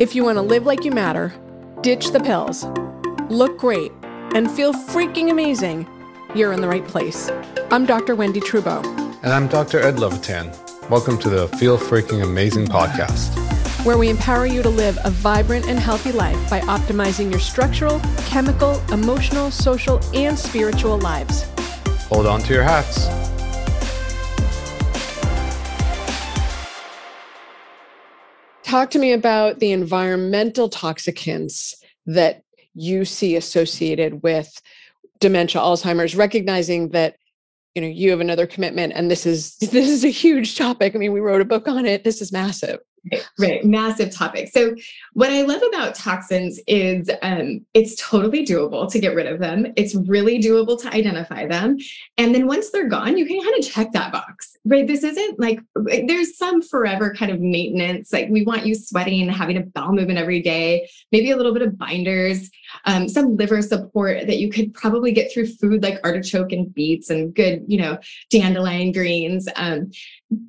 If you want to live like you matter, ditch the pills, look great, and feel freaking amazing, you're in the right place. I'm Dr. Wendy Trubow. And I'm Dr. Ed Levitan. Welcome to the Feel Freaking Amazing podcast, where we empower you to live a vibrant and healthy life by optimizing your structural, chemical, emotional, social, and spiritual lives. Hold on to your hats. Talk to me about the environmental toxicants that you see associated with dementia, Alzheimer's, recognizing that you know you have another commitment and this is this is a huge topic. I mean, we wrote a book on it. This is massive. Right, massive topic. So, what I love about toxins is um, it's totally doable to get rid of them. It's really doable to identify them, and then once they're gone, you can kind of check that box. Right? This isn't like there's some forever kind of maintenance. Like we want you sweating, having a bowel movement every day, maybe a little bit of binders, um, some liver support that you could probably get through food like artichoke and beets and good, you know, dandelion greens. Um,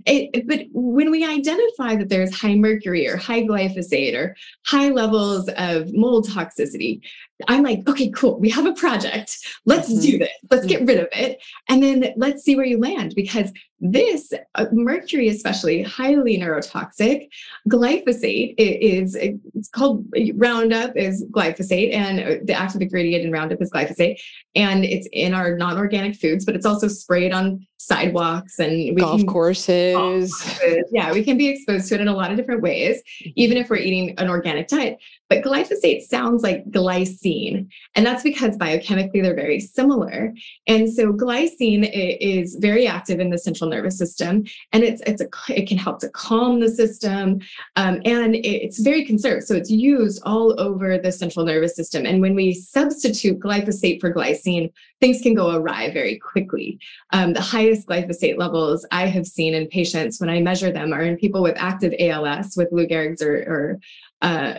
it, but when we identify that there's high mercury or high glyphosate or high levels of mold toxicity, I'm like, okay, cool. We have a project. Let's mm-hmm. do this. Let's get rid of it. And then let's see where you land because this uh, mercury, especially highly neurotoxic. Glyphosate is, it's called Roundup is glyphosate and uh, the active ingredient in Roundup is glyphosate. And it's in our non-organic foods, but it's also sprayed on sidewalks and we golf can, courses. Yeah, we can be exposed to it in a lot of different ways, mm-hmm. even if we're eating an organic diet. But glyphosate sounds like glycine, and that's because biochemically they're very similar. And so glycine is very active in the central nervous system, and it's it's a it can help to calm the system, um, and it's very conserved. So it's used all over the central nervous system. And when we substitute glyphosate for glycine, things can go awry very quickly. Um, the highest glyphosate levels I have seen in patients when I measure them are in people with active ALS, with Lou Gehrig's or, or uh,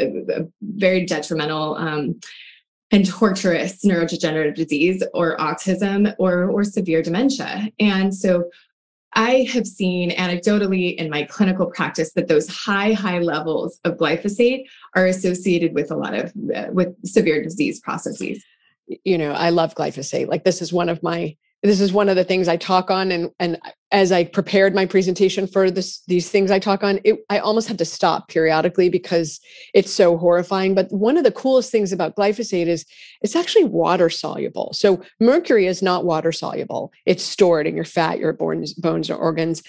very detrimental um, and torturous neurodegenerative disease or autism or, or severe dementia. And so I have seen anecdotally in my clinical practice that those high, high levels of glyphosate are associated with a lot of uh, with severe disease processes. You know, I love glyphosate. Like this is one of my this is one of the things I talk on. And, and as I prepared my presentation for this, these things I talk on, it, I almost had to stop periodically because it's so horrifying. But one of the coolest things about glyphosate is it's actually water soluble. So mercury is not water soluble. It's stored in your fat, your bones, bones or organs.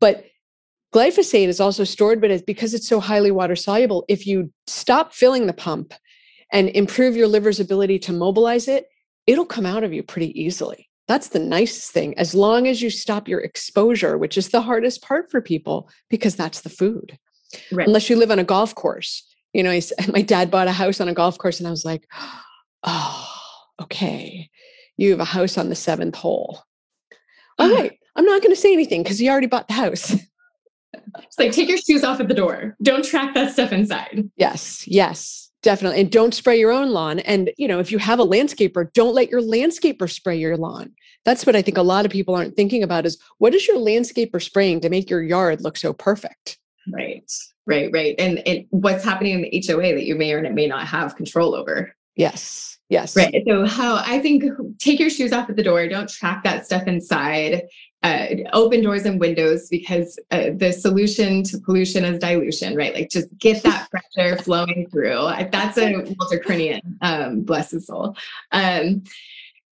But glyphosate is also stored, but it's because it's so highly water soluble. If you stop filling the pump and improve your liver's ability to mobilize it, it'll come out of you pretty easily. That's the nicest thing. As long as you stop your exposure, which is the hardest part for people, because that's the food. Right. Unless you live on a golf course. You know, my dad bought a house on a golf course, and I was like, oh, okay. You have a house on the seventh hole. All right. I'm not going to say anything because you already bought the house. It's like take your shoes off at the door. Don't track that stuff inside. Yes, yes. Definitely. And don't spray your own lawn. And, you know, if you have a landscaper, don't let your landscaper spray your lawn. That's what I think a lot of people aren't thinking about is what is your landscaper spraying to make your yard look so perfect? Right, right, right. And, and what's happening in the HOA that you may or may not have control over. Yes. Yes. Right. So how I think take your shoes off at the door. Don't track that stuff inside uh, open doors and windows because uh, the solution to pollution is dilution, right? Like just get that fresh air flowing through. That's a Walter Crinnion, um, bless his soul. Um,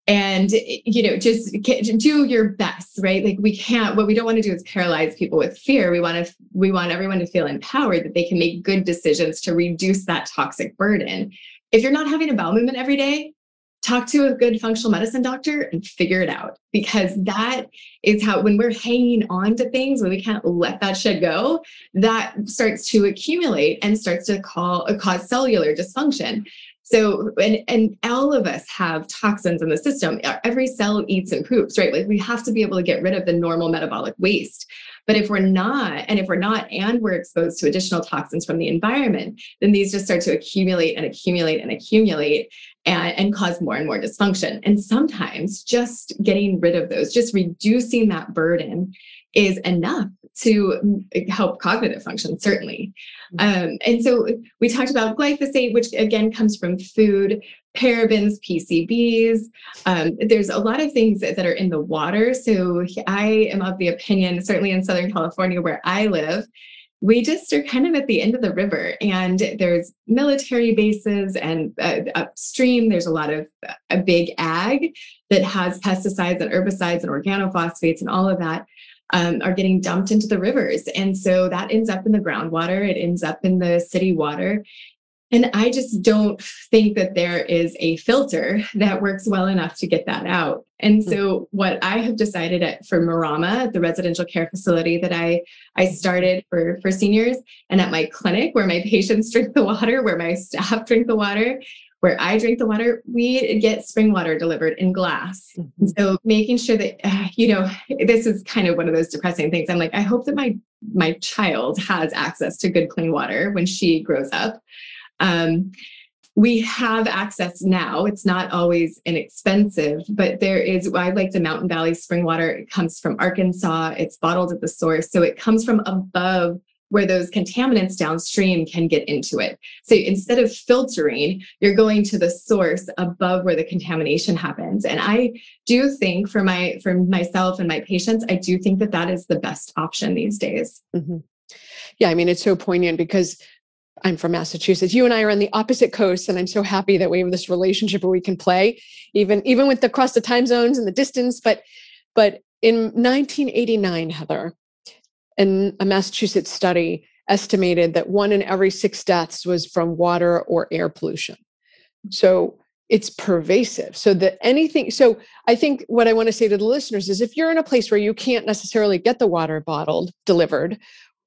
and you know just do your best right like we can't what we don't want to do is paralyze people with fear we want to we want everyone to feel empowered that they can make good decisions to reduce that toxic burden if you're not having a bowel movement every day talk to a good functional medicine doctor and figure it out because that is how when we're hanging on to things when we can't let that shit go that starts to accumulate and starts to call cause cellular dysfunction so and and all of us have toxins in the system. Every cell eats and poops right? Like we have to be able to get rid of the normal metabolic waste. But if we're not, and if we're not, and we're exposed to additional toxins from the environment, then these just start to accumulate and accumulate and accumulate and, and cause more and more dysfunction. And sometimes just getting rid of those, just reducing that burden is enough to help cognitive function, certainly. Mm-hmm. Um, and so we talked about glyphosate, which again comes from food, parabens, PCBs. Um, there's a lot of things that, that are in the water. So I am of the opinion, certainly in Southern California, where I live, we just are kind of at the end of the river and there's military bases and uh, upstream there's a lot of a big ag that has pesticides and herbicides and organophosphates and all of that um, are getting dumped into the rivers and so that ends up in the groundwater it ends up in the city water and I just don't think that there is a filter that works well enough to get that out. And hmm. so what I have decided at, for Marama, the residential care facility that I, I started for, for seniors and at my clinic where my patients drink the water, where my staff drink the water, where I drink the water, we get spring water delivered in glass. Mm-hmm. So making sure that, uh, you know, this is kind of one of those depressing things. I'm like, I hope that my my child has access to good clean water when she grows up. Um, we have access now. It's not always inexpensive, but there is, I like the Mountain Valley spring water. It comes from Arkansas. It's bottled at the source. So it comes from above where those contaminants downstream can get into it. So instead of filtering, you're going to the source above where the contamination happens. And I do think for my for myself and my patients, I do think that that is the best option these days. Mm-hmm. Yeah, I mean it's so poignant because I'm from Massachusetts. You and I are on the opposite coast, and I'm so happy that we have this relationship where we can play, even even with the across the time zones and the distance. But but in 1989, Heather, in a Massachusetts study estimated that one in every six deaths was from water or air pollution. So it's pervasive. So that anything, so I think what I want to say to the listeners is if you're in a place where you can't necessarily get the water bottled delivered,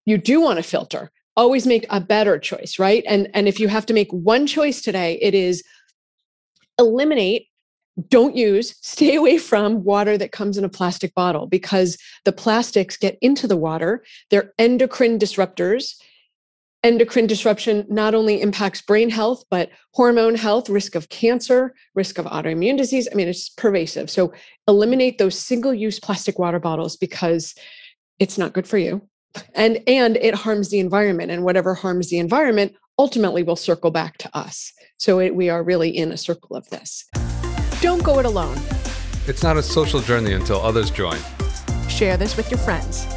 you do want to filter always make a better choice right and and if you have to make one choice today it is eliminate don't use stay away from water that comes in a plastic bottle because the plastics get into the water. They're endocrine disruptors. Endocrine disruption not only impacts brain health but hormone health risk of cancer risk of autoimmune disease. I mean it's pervasive. So eliminate those single use plastic water bottles because it's not good for you. And and it harms the environment and whatever harms the environment ultimately will circle back to us. So it, we are really in a circle of this don't go it alone. It's not a social journey until others join. Share this with your friends